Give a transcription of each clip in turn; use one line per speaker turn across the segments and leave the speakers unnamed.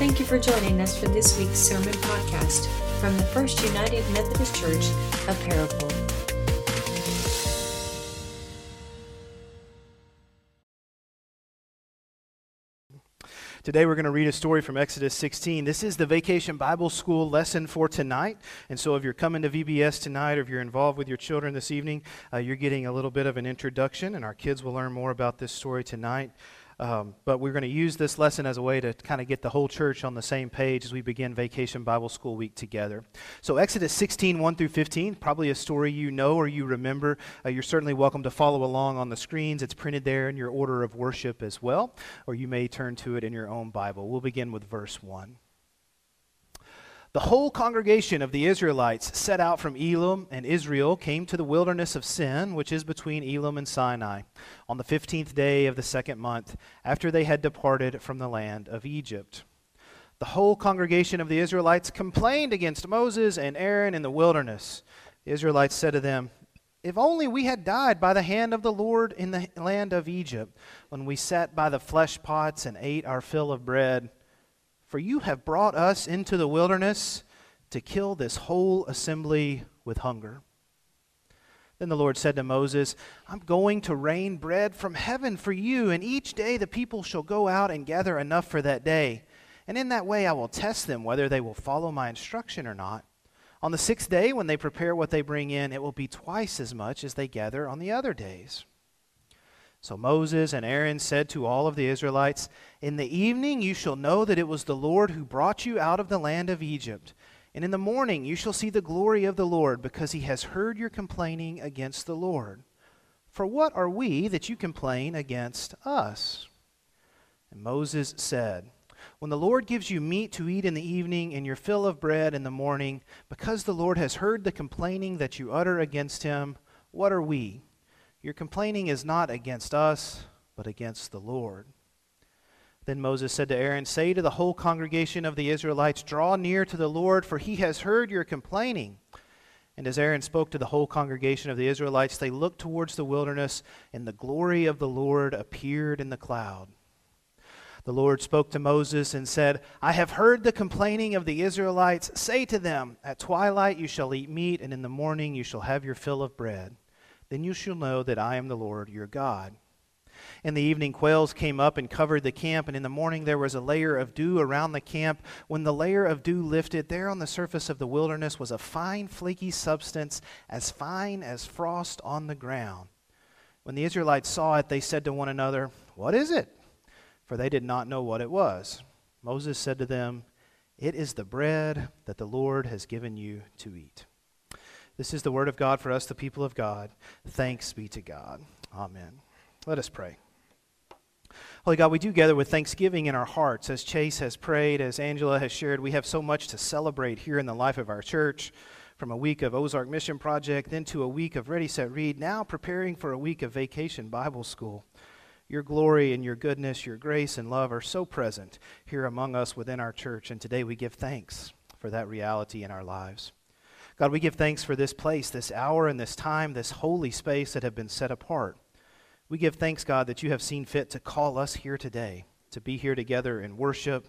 Thank you for joining us for this week's sermon podcast from the First United Methodist Church of Paragould.
Today we're going to read a story from Exodus 16. This is the Vacation Bible School lesson for tonight. And so if you're coming to VBS tonight or if you're involved with your children this evening, uh, you're getting a little bit of an introduction, and our kids will learn more about this story tonight. Um, but we're going to use this lesson as a way to kind of get the whole church on the same page as we begin Vacation Bible School Week together. So, Exodus 16, 1 through 15, probably a story you know or you remember. Uh, you're certainly welcome to follow along on the screens. It's printed there in your order of worship as well, or you may turn to it in your own Bible. We'll begin with verse 1. The whole congregation of the Israelites set out from Elim, and Israel came to the wilderness of Sin, which is between Elim and Sinai, on the fifteenth day of the second month, after they had departed from the land of Egypt. The whole congregation of the Israelites complained against Moses and Aaron in the wilderness. The Israelites said to them, If only we had died by the hand of the Lord in the land of Egypt, when we sat by the flesh pots and ate our fill of bread. For you have brought us into the wilderness to kill this whole assembly with hunger. Then the Lord said to Moses, I'm going to rain bread from heaven for you, and each day the people shall go out and gather enough for that day. And in that way I will test them whether they will follow my instruction or not. On the sixth day, when they prepare what they bring in, it will be twice as much as they gather on the other days. So Moses and Aaron said to all of the Israelites, In the evening you shall know that it was the Lord who brought you out of the land of Egypt. And in the morning you shall see the glory of the Lord, because he has heard your complaining against the Lord. For what are we that you complain against us? And Moses said, When the Lord gives you meat to eat in the evening and your fill of bread in the morning, because the Lord has heard the complaining that you utter against him, what are we? Your complaining is not against us, but against the Lord. Then Moses said to Aaron, Say to the whole congregation of the Israelites, Draw near to the Lord, for he has heard your complaining. And as Aaron spoke to the whole congregation of the Israelites, they looked towards the wilderness, and the glory of the Lord appeared in the cloud. The Lord spoke to Moses and said, I have heard the complaining of the Israelites. Say to them, At twilight you shall eat meat, and in the morning you shall have your fill of bread. Then you shall know that I am the Lord your God. In the evening, quails came up and covered the camp, and in the morning there was a layer of dew around the camp. When the layer of dew lifted, there on the surface of the wilderness was a fine, flaky substance, as fine as frost on the ground. When the Israelites saw it, they said to one another, What is it? For they did not know what it was. Moses said to them, It is the bread that the Lord has given you to eat. This is the word of God for us, the people of God. Thanks be to God. Amen. Let us pray. Holy God, we do gather with thanksgiving in our hearts. As Chase has prayed, as Angela has shared, we have so much to celebrate here in the life of our church. From a week of Ozark Mission Project, then to a week of Ready, Set, Read, now preparing for a week of Vacation Bible School. Your glory and your goodness, your grace and love are so present here among us within our church, and today we give thanks for that reality in our lives. God, we give thanks for this place, this hour, and this time, this holy space that have been set apart. We give thanks, God, that you have seen fit to call us here today, to be here together in worship,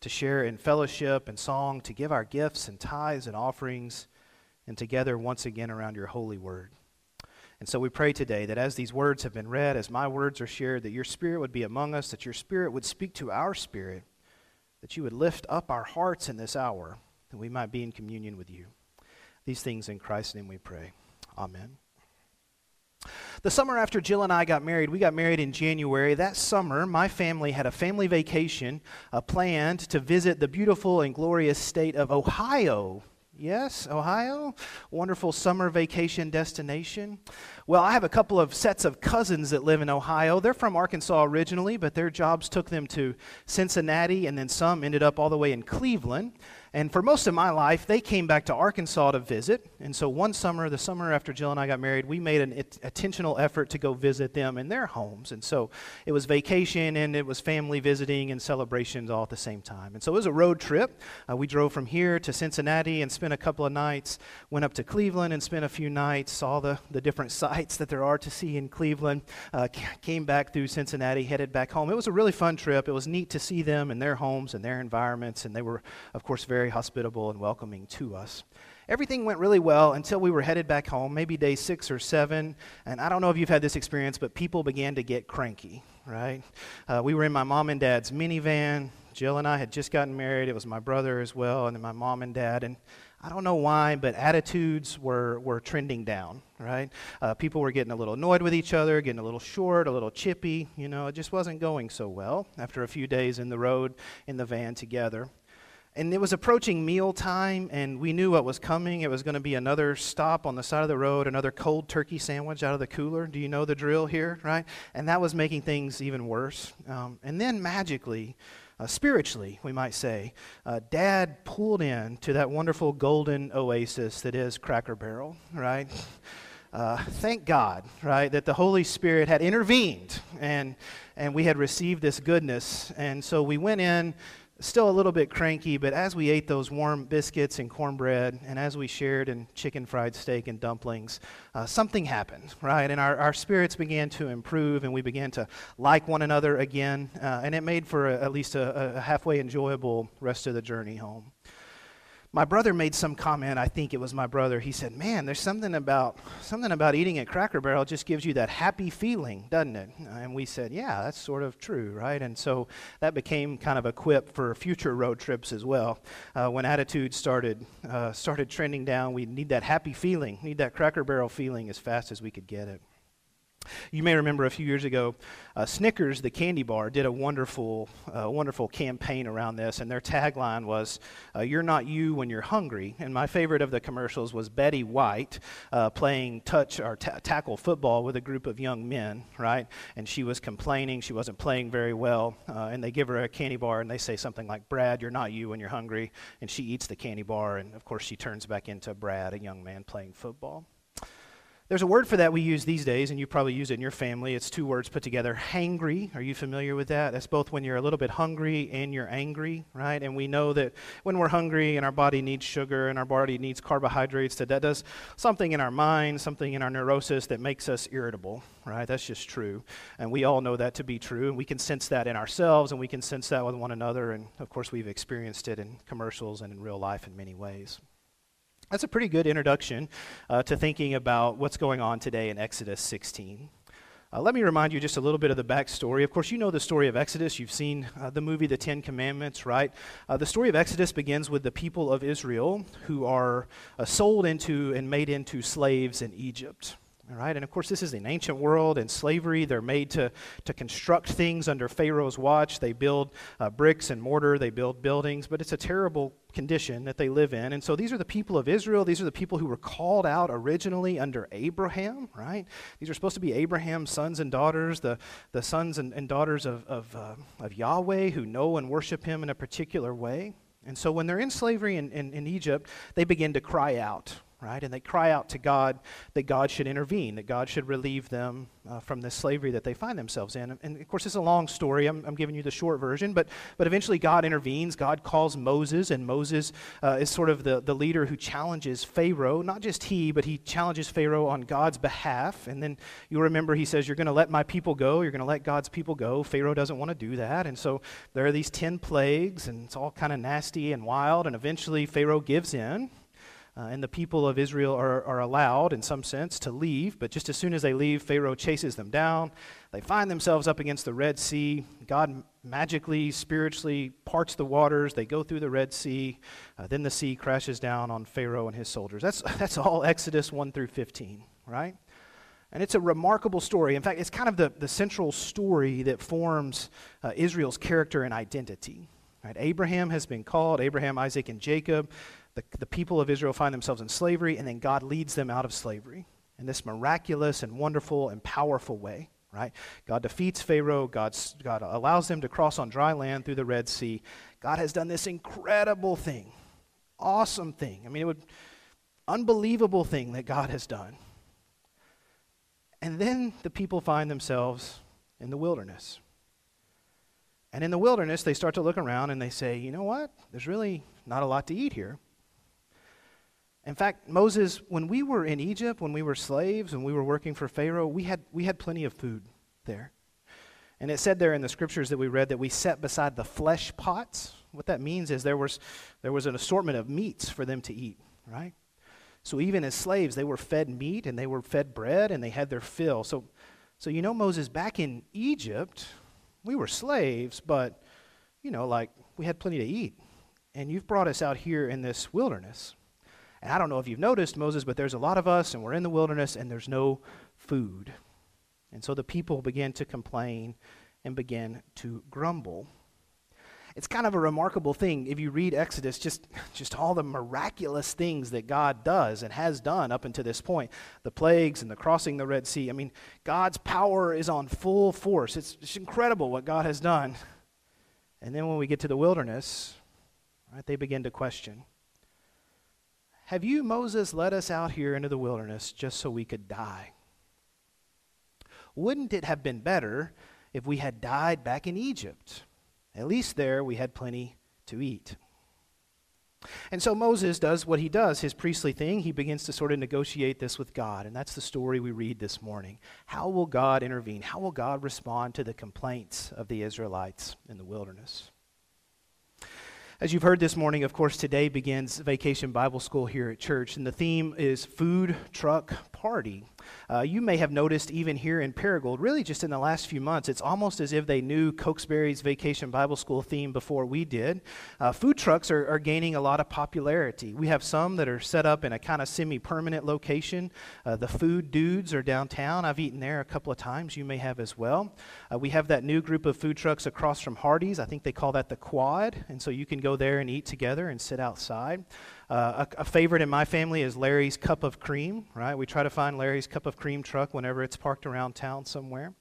to share in fellowship and song, to give our gifts and tithes and offerings, and together once again around your holy word. And so we pray today that as these words have been read, as my words are shared, that your spirit would be among us, that your spirit would speak to our spirit, that you would lift up our hearts in this hour, that we might be in communion with you. These things in Christ's name we pray. Amen. The summer after Jill and I got married, we got married in January. That summer, my family had a family vacation uh, planned to visit the beautiful and glorious state of Ohio. Yes, Ohio? Wonderful summer vacation destination. Well, I have a couple of sets of cousins that live in Ohio. They're from Arkansas originally, but their jobs took them to Cincinnati, and then some ended up all the way in Cleveland. And for most of my life, they came back to Arkansas to visit. And so one summer, the summer after Jill and I got married, we made an intentional effort to go visit them in their homes. And so it was vacation and it was family visiting and celebrations all at the same time. And so it was a road trip. Uh, we drove from here to Cincinnati and spent a couple of nights, went up to Cleveland and spent a few nights, saw the, the different sites that there are to see in Cleveland, uh, came back through Cincinnati, headed back home. It was a really fun trip. It was neat to see them in their homes and their environments. And they were, of course, very very hospitable and welcoming to us. Everything went really well until we were headed back home, maybe day six or seven. And I don't know if you've had this experience, but people began to get cranky, right? Uh, we were in my mom and dad's minivan. Jill and I had just gotten married. It was my brother as well, and then my mom and dad. And I don't know why, but attitudes were, were trending down, right? Uh, people were getting a little annoyed with each other, getting a little short, a little chippy. You know, it just wasn't going so well after a few days in the road in the van together. And it was approaching meal time, and we knew what was coming. It was going to be another stop on the side of the road, another cold turkey sandwich out of the cooler. Do you know the drill here, right? And that was making things even worse. Um, and then magically, uh, spiritually, we might say, uh, Dad pulled in to that wonderful golden oasis that is Cracker Barrel, right? Uh, thank God, right, that the Holy Spirit had intervened and, and we had received this goodness. And so we went in still a little bit cranky, but as we ate those warm biscuits and cornbread, and as we shared in chicken fried steak and dumplings, uh, something happened, right? And our, our spirits began to improve, and we began to like one another again, uh, and it made for a, at least a, a halfway enjoyable rest of the journey home my brother made some comment i think it was my brother. He said man there's something about something about eating at cracker barrel just gives you that happy feeling doesn't it? And we said yeah that's sort of true right? And so that became kind of a quip for future road trips as well. Uh, when attitudes started uh, started trending down we need that happy feeling need that cracker barrel feeling as fast as we could get it you may remember a few years ago, uh, Snickers, the candy bar, did a wonderful, uh, wonderful campaign around this, and their tagline was, uh, "You're not you when you're hungry." And my favorite of the commercials was Betty White uh, playing touch or t- tackle football with a group of young men, right? And she was complaining she wasn't playing very well, uh, and they give her a candy bar, and they say something like, "Brad, you're not you when you're hungry," and she eats the candy bar, and of course she turns back into Brad, a young man playing football. There's a word for that we use these days, and you probably use it in your family. It's two words put together hangry. Are you familiar with that? That's both when you're a little bit hungry and you're angry, right? And we know that when we're hungry and our body needs sugar and our body needs carbohydrates, that that does something in our mind, something in our neurosis that makes us irritable, right? That's just true. And we all know that to be true. And we can sense that in ourselves and we can sense that with one another. And of course, we've experienced it in commercials and in real life in many ways. That's a pretty good introduction uh, to thinking about what's going on today in Exodus 16. Uh, let me remind you just a little bit of the backstory. Of course, you know the story of Exodus. You've seen uh, the movie The Ten Commandments, right? Uh, the story of Exodus begins with the people of Israel who are uh, sold into and made into slaves in Egypt. All right, and of course, this is an ancient world and slavery. They're made to, to construct things under Pharaoh's watch. They build uh, bricks and mortar, they build buildings, but it's a terrible condition that they live in. And so these are the people of Israel. These are the people who were called out originally under Abraham, right? These are supposed to be Abraham's sons and daughters, the, the sons and, and daughters of, of, uh, of Yahweh who know and worship him in a particular way. And so when they're in slavery in, in, in Egypt, they begin to cry out, right? And they cry out to God that God should intervene, that God should relieve them uh, from the slavery that they find themselves in. And, of course, it's a long story. I'm, I'm, giving you the short version, but, but eventually God intervenes. God calls Moses, and Moses uh, is sort of the, the leader who challenges Pharaoh. Not just he, but he challenges Pharaoh on God's behalf. And then you'll remember he says, You're going to let my people go. You're going to let God's people go. Pharaoh doesn't want to do that. And so there are these 10 plagues, and it's all kind of nasty and wild. And eventually Pharaoh gives in. Uh, and the people of Israel are, are allowed, in some sense, to leave. But just as soon as they leave, Pharaoh chases them down. They find themselves up against the Red Sea. God magically, spiritually parts the waters. They go through the Red Sea. Uh, then the sea crashes down on Pharaoh and his soldiers. That's, that's all Exodus 1 through 15, right? And it's a remarkable story. In fact, it's kind of the, the central story that forms uh, Israel's character and identity. Right? Abraham has been called, Abraham, Isaac, and Jacob. The, the people of Israel find themselves in slavery, and then God leads them out of slavery in this miraculous and wonderful and powerful way. Right? God defeats Pharaoh. God's, God allows them to cross on dry land through the Red Sea. God has done this incredible thing. awesome thing. I mean, it would unbelievable thing that God has done. And then the people find themselves in the wilderness. And in the wilderness, they start to look around and they say, you know what? There's really not a lot to eat here. In fact, Moses, when we were in Egypt, when we were slaves, when we were working for Pharaoh, we had, we had plenty of food there. And it said there in the scriptures that we read that we sat beside the flesh pots. What that means is there was, there was an assortment of meats for them to eat, right? So even as slaves, they were fed meat and they were fed bread and they had their fill. So, so you know, Moses, back in Egypt, we were slaves, but, you know, like we had plenty to eat. And you've brought us out here in this wilderness. And I don't know if you've noticed, Moses, but there's a lot of us and we're in the wilderness and there's no food. And so the people begin to complain and begin to grumble. It's kind of a remarkable thing if you read Exodus, just, just all the miraculous things that God does and has done up until this point. The plagues and the crossing the Red Sea. I mean, God's power is on full force. It's, it's incredible what God has done. And then when we get to the wilderness, right, they begin to question Have you, Moses, led us out here into the wilderness just so we could die? Wouldn't it have been better if we had died back in Egypt? At least there we had plenty to eat. And so Moses does what he does, his priestly thing. He begins to sort of negotiate this with God. And that's the story we read this morning. How will God intervene? How will God respond to the complaints of the Israelites in the wilderness? As you've heard this morning, of course, today begins Vacation Bible School here at church, and the theme is Food Truck Party. Uh, you may have noticed even here in Paragould, really just in the last few months, it's almost as if they knew Cokesbury's Vacation Bible School theme before we did. Uh, food trucks are, are, gaining a lot of popularity. We have some that are set up in a kind of semi permanent location. Uh, the Food Dudes are downtown. I've eaten there a couple of times. You may have as well. Uh, we have that new group of food trucks across from Hardee's. I think they call that the Quad. And so you can go there and eat together and sit outside. Uh, a, a, favorite in my family is Larry's Cup of Cream, right? We try to find Larry's Cup of Cream truck whenever it's parked around town somewhere.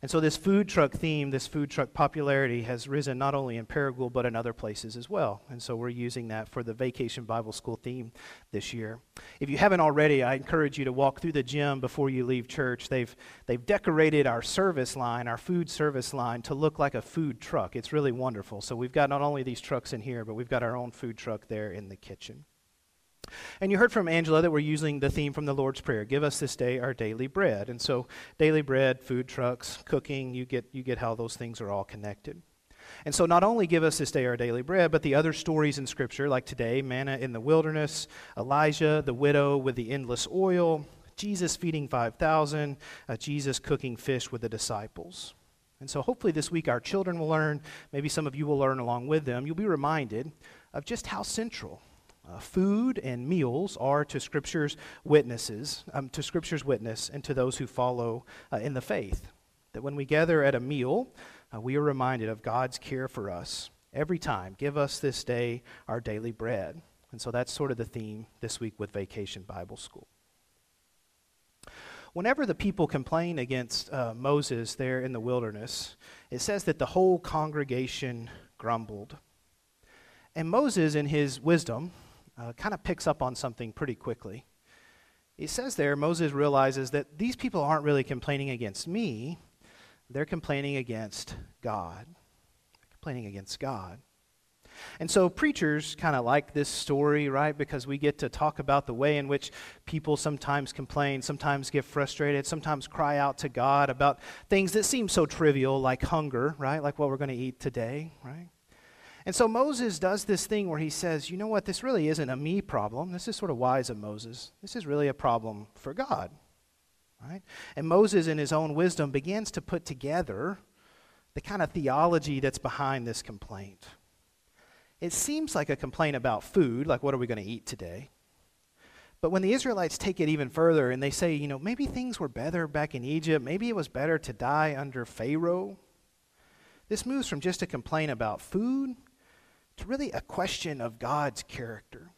And so this food truck theme, this food truck popularity has risen not only in Paragould but in other places as well. And so we're using that for the Vacation Bible School theme this year. If you haven't already, I encourage you to walk through the gym before you leave church. They've, they've decorated our service line, our food service line, to look like a food truck. It's really wonderful. So we've got not only these trucks in here, but we've got our own food truck there in the kitchen. And you heard from Angela that we're using the theme from the Lord's Prayer Give us this day our daily bread. And so, daily bread, food trucks, cooking, you get, you get how those things are all connected. And so, not only give us this day our daily bread, but the other stories in Scripture, like today, manna in the wilderness, Elijah, the widow with the endless oil, Jesus feeding 5,000, uh, Jesus cooking fish with the disciples. And so, hopefully, this week our children will learn, maybe some of you will learn along with them. You'll be reminded of just how central uh, food and meals are to Scripture's witnesses, um, to Scripture's witness, and to those who follow uh, in the faith. That when we gather at a meal, uh, we are reminded of God's care for us every time. Give us this day our daily bread. And so that's sort of the theme this week with Vacation Bible School. Whenever the people complain against uh, Moses there in the wilderness, it says that the whole congregation grumbled. And Moses, in his wisdom, uh, kind of picks up on something pretty quickly. He says there, Moses realizes that these people aren't really complaining against me, they're complaining against God. They're complaining against God. And so preachers kind of like this story, right? Because we get to talk about the way in which people sometimes complain, sometimes get frustrated, sometimes cry out to God about things that seem so trivial, like hunger, right? Like what we're going to eat today, right? And so Moses does this thing where he says, you know what, this really isn't a me problem. This is sort of wise of Moses. This is really a problem for God. Right? And Moses, in his own wisdom, begins to put together the kind of theology that's behind this complaint. It seems like a complaint about food, like what are we going to eat today? But when the Israelites take it even further and they say, you know, maybe things were better back in Egypt, maybe it was better to die under Pharaoh, this moves from just a complaint about food it's really a question of God's character.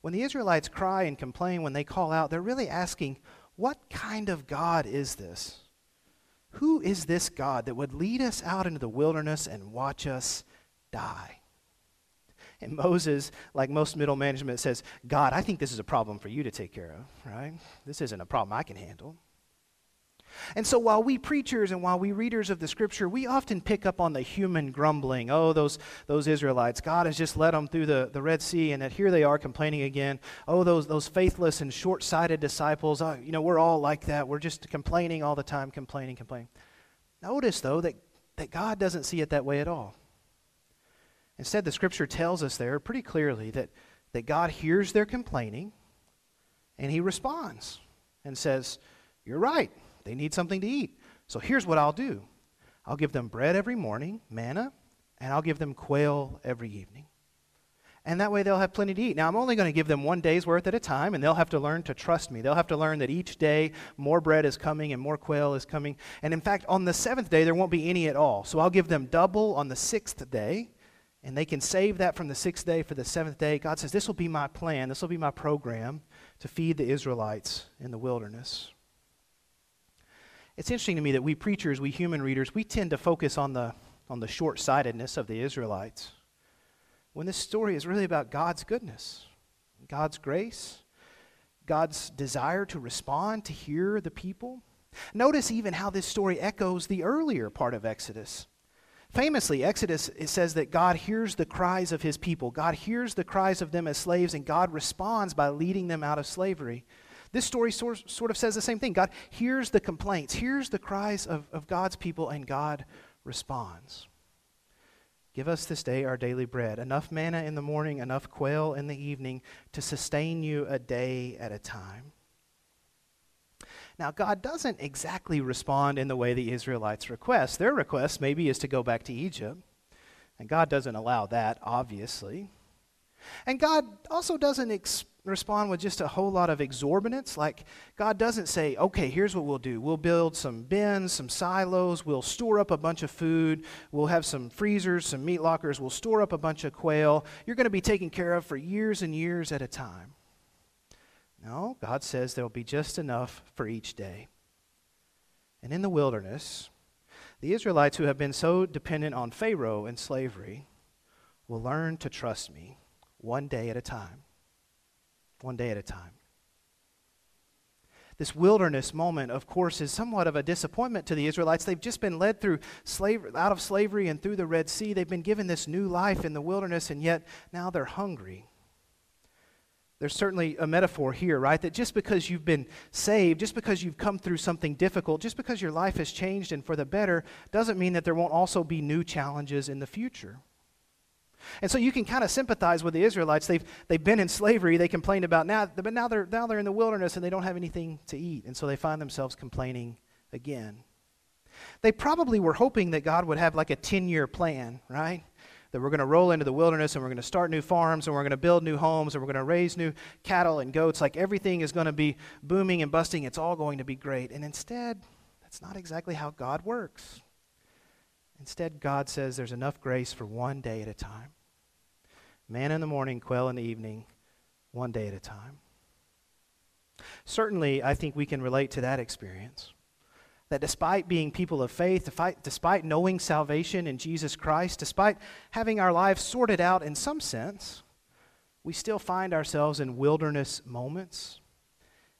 When the Israelites cry and complain, when they call out, they're really asking, What kind of God is this? Who is this God that would lead us out into the wilderness and watch us die? And Moses, like most middle management, says, God, I think this is a problem for you to take care of, right? This isn't a problem I can handle. And so while we preachers and while we readers of the scripture, we often pick up on the human grumbling. Oh, those, those Israelites, God has just led them through the, the Red Sea, and that here they are complaining again. Oh, those, those faithless and short sighted disciples, oh, you know, we're all like that. We're just complaining all the time, complaining, complaining. Notice, though, that, that God doesn't see it that way at all. Instead, the scripture tells us there pretty clearly that, that God hears their complaining and he responds and says, You're right. They need something to eat. So here's what I'll do I'll give them bread every morning, manna, and I'll give them quail every evening. And that way they'll have plenty to eat. Now, I'm only going to give them one day's worth at a time, and they'll have to learn to trust me. They'll have to learn that each day more bread is coming and more quail is coming. And in fact, on the seventh day, there won't be any at all. So I'll give them double on the sixth day, and they can save that from the sixth day for the seventh day. God says, This will be my plan, this will be my program to feed the Israelites in the wilderness. It's interesting to me that we preachers, we human readers, we tend to focus on the, on the short sightedness of the Israelites when this story is really about God's goodness, God's grace, God's desire to respond, to hear the people. Notice even how this story echoes the earlier part of Exodus. Famously, Exodus it says that God hears the cries of his people. God hears the cries of them as slaves, and God responds by leading them out of slavery. This story sort, sort of says the same thing. God hears the complaints, hears the cries of, of God's people, and God responds. Give us this day our daily bread, enough manna in the morning, enough quail in the evening to sustain you a day at a time. Now, God doesn't exactly respond in the way the Israelites request. Their request maybe is to go back to Egypt, and God doesn't allow that, obviously. And God also doesn't ex- respond with just a whole lot of exorbitance. Like, God doesn't say, okay, here's what we'll do. We'll build some bins, some silos, we'll store up a bunch of food, we'll have some freezers, some meat lockers, we'll store up a bunch of quail. You're going to be taken care of for years and years at a time. No, God says there'll be just enough for each day. And in the wilderness, the Israelites who have been so dependent on Pharaoh and slavery will learn to trust me one day at a time. One day at a time. This wilderness moment, of course, is somewhat of a disappointment to the Israelites. They've just been led through slavery, out of slavery and through the Red Sea. They've been given this new life in the wilderness, and yet now they're hungry. There's certainly a metaphor here, right? That just because you've been saved, just because you've come through something difficult, just because your life has changed and for the better, doesn't mean that there won't also be new challenges in the future. And so you can kind of sympathize with the Israelites. They've, they've been in slavery, they complained about now, but now they're, now they're in the wilderness and they don't have anything to eat. And so they find themselves complaining again. They probably were hoping that God would have like a 10 year plan, right? That we're going to roll into the wilderness and we're going to start new farms and we're going to build new homes and we're going to raise new cattle and goats. Like everything is going to be booming and busting. It's all going to be great. And instead, that's not exactly how God works. Instead, God says there's enough grace for one day at a time. Man in the morning, quail in the evening, one day at a time. Certainly, I think we can relate to that experience. That despite being people of faith, despite knowing salvation in Jesus Christ, despite having our lives sorted out in some sense, we still find ourselves in wilderness moments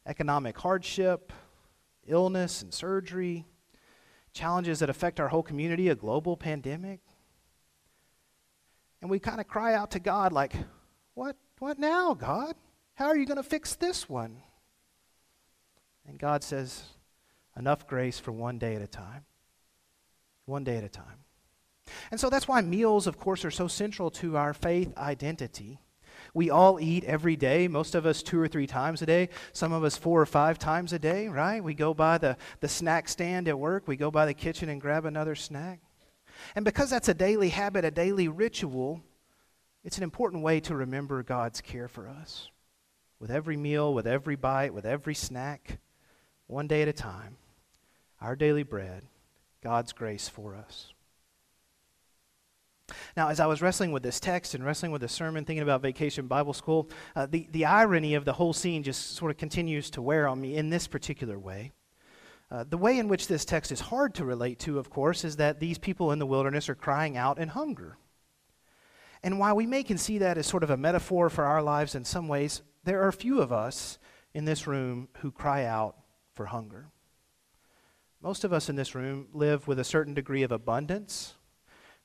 economic hardship, illness and surgery, challenges that affect our whole community, a global pandemic. And we kind of cry out to God, like, What, what now, God? How are you going to fix this one? And God says, Enough grace for one day at a time. One day at a time. And so that's why meals, of course, are so central to our faith identity. We all eat every day, most of us two or three times a day, some of us four or five times a day, right? We go by the, the snack stand at work, we go by the kitchen and grab another snack. And because that's a daily habit, a daily ritual, it's an important way to remember God's care for us. With every meal, with every bite, with every snack, one day at a time, our daily bread, God's grace for us. Now, as I was wrestling with this text and wrestling with the sermon, thinking about Vacation Bible School, uh, the, the irony of the whole scene just sort of continues to wear on me in this particular way. Uh, the way in which this text is hard to relate to, of course, is that these people in the wilderness are crying out in hunger. And while we may can see that as sort of a metaphor for our lives in some ways, there are few of us in this room who cry out for hunger. Most of us in this room live with a certain degree of abundance.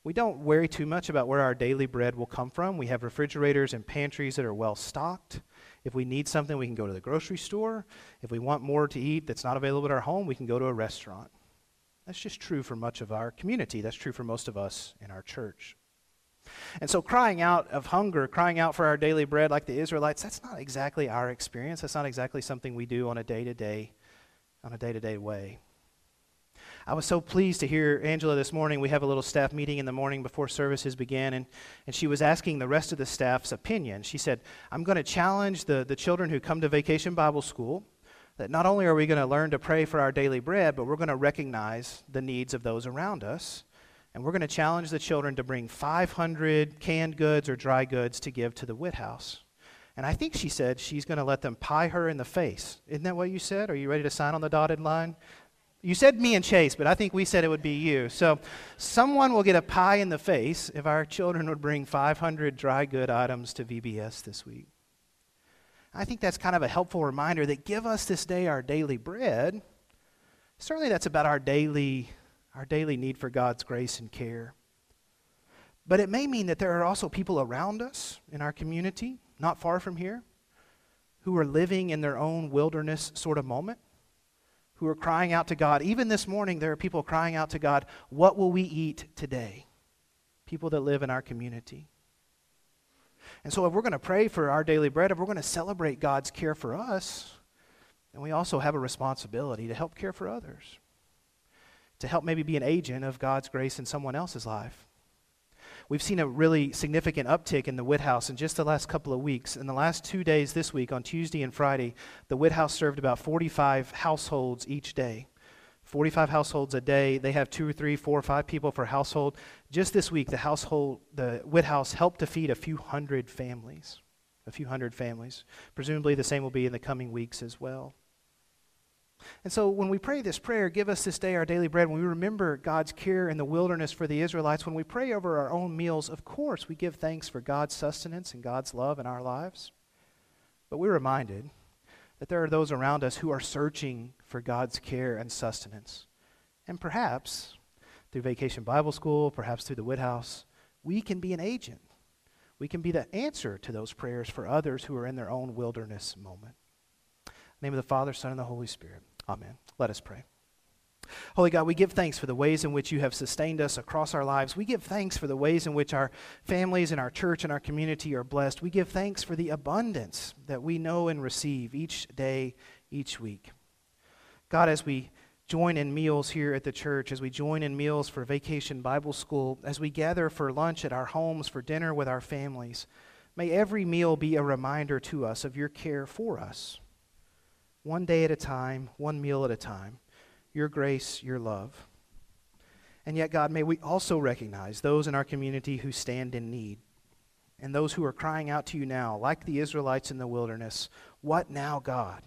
We don't worry too much about where our daily bread will come from. We have refrigerators and pantries that are well stocked. If we need something, we can go to the grocery store. If we want more to eat that's not available at our home, we can go to a restaurant. That's just true for much of our community. That's true for most of us in our church. And so, crying out of hunger, crying out for our daily bread like the Israelites, that's not exactly our experience. That's not exactly something we do on a day to day, on a day to day way. I was so pleased to hear Angela this morning. We have a little staff meeting in the morning before services began, and, and she was asking the rest of the staff's opinion. She said, I'm going to challenge the, the children who come to Vacation Bible School that not only are we going to learn to pray for our daily bread, but we're going to recognize the needs of those around us. And we're going to challenge the children to bring 500 canned goods or dry goods to give to the Witt House. And I think she said she's going to let them pie her in the face. Isn't that what you said? Are you ready to sign on the dotted line? You said me and Chase, but I think we said it would be you. So someone will get a pie in the face if our children would bring 500 dry good items to VBS this week. I think that's kind of a helpful reminder that give us this day our daily bread. Certainly that's about our daily our daily need for God's grace and care. But it may mean that there are also people around us in our community, not far from here, who are living in their own wilderness sort of moment, who are crying out to God. Even this morning, there are people crying out to God, What will we eat today? People that live in our community. And so, if we're going to pray for our daily bread, if we're going to celebrate God's care for us, then we also have a responsibility to help care for others to help maybe be an agent of God's grace in someone else's life. We've seen a really significant uptick in the Witt House in just the last couple of weeks. In the last two days this week, on Tuesday and Friday, the Witt House served about 45 households each day. 45 households a day. They have two or three, four or five people per household. Just this week, the household, the Witt House helped to feed a few hundred families. A few hundred families. Presumably, the same will be in the coming weeks as well. And so when we pray this prayer, give us this day our daily bread, when we remember God's care in the wilderness for the Israelites, when we pray over our own meals, of course we give thanks for God's sustenance and God's love in our lives. But we're reminded that there are those around us who are searching for God's care and sustenance. And perhaps through Vacation Bible School, perhaps through the Woodhouse, we can be an agent. We can be the answer to those prayers for others who are in their own wilderness moment. name of the Father, Son, and the Holy Spirit. Amen. Let us pray. Holy God, we give thanks for the ways in which you have sustained us across our lives. We give thanks for the ways in which our families and our church and our community are blessed. We give thanks for the abundance that we know and receive each day, each week. God, as we join in meals here at the church, as we join in meals for vacation Bible school, as we gather for lunch at our homes, for dinner with our families, may every meal be a reminder to us of your care for us one day at a time, one meal at a time, your grace, your love. And yet, God, may we also recognize those in our community who stand in need and those who are crying out to you now, like the Israelites in the wilderness, What now, God?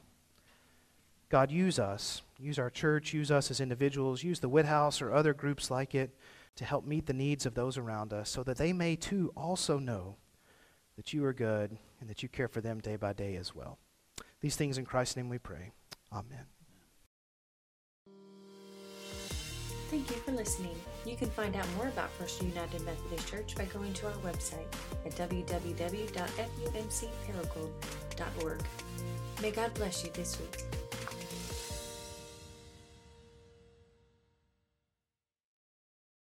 God, use us. Use our church. Use us as individuals. Use the Witt House or other groups like it to help meet the needs of those around us so that they may too also know that you are good and that you care for them day by day as well. These things in Christ's name we pray. Amen.
Thank you for listening. You can find out more about First United Methodist Church by going to our website at www.fumcparagould.org. May God bless you this week.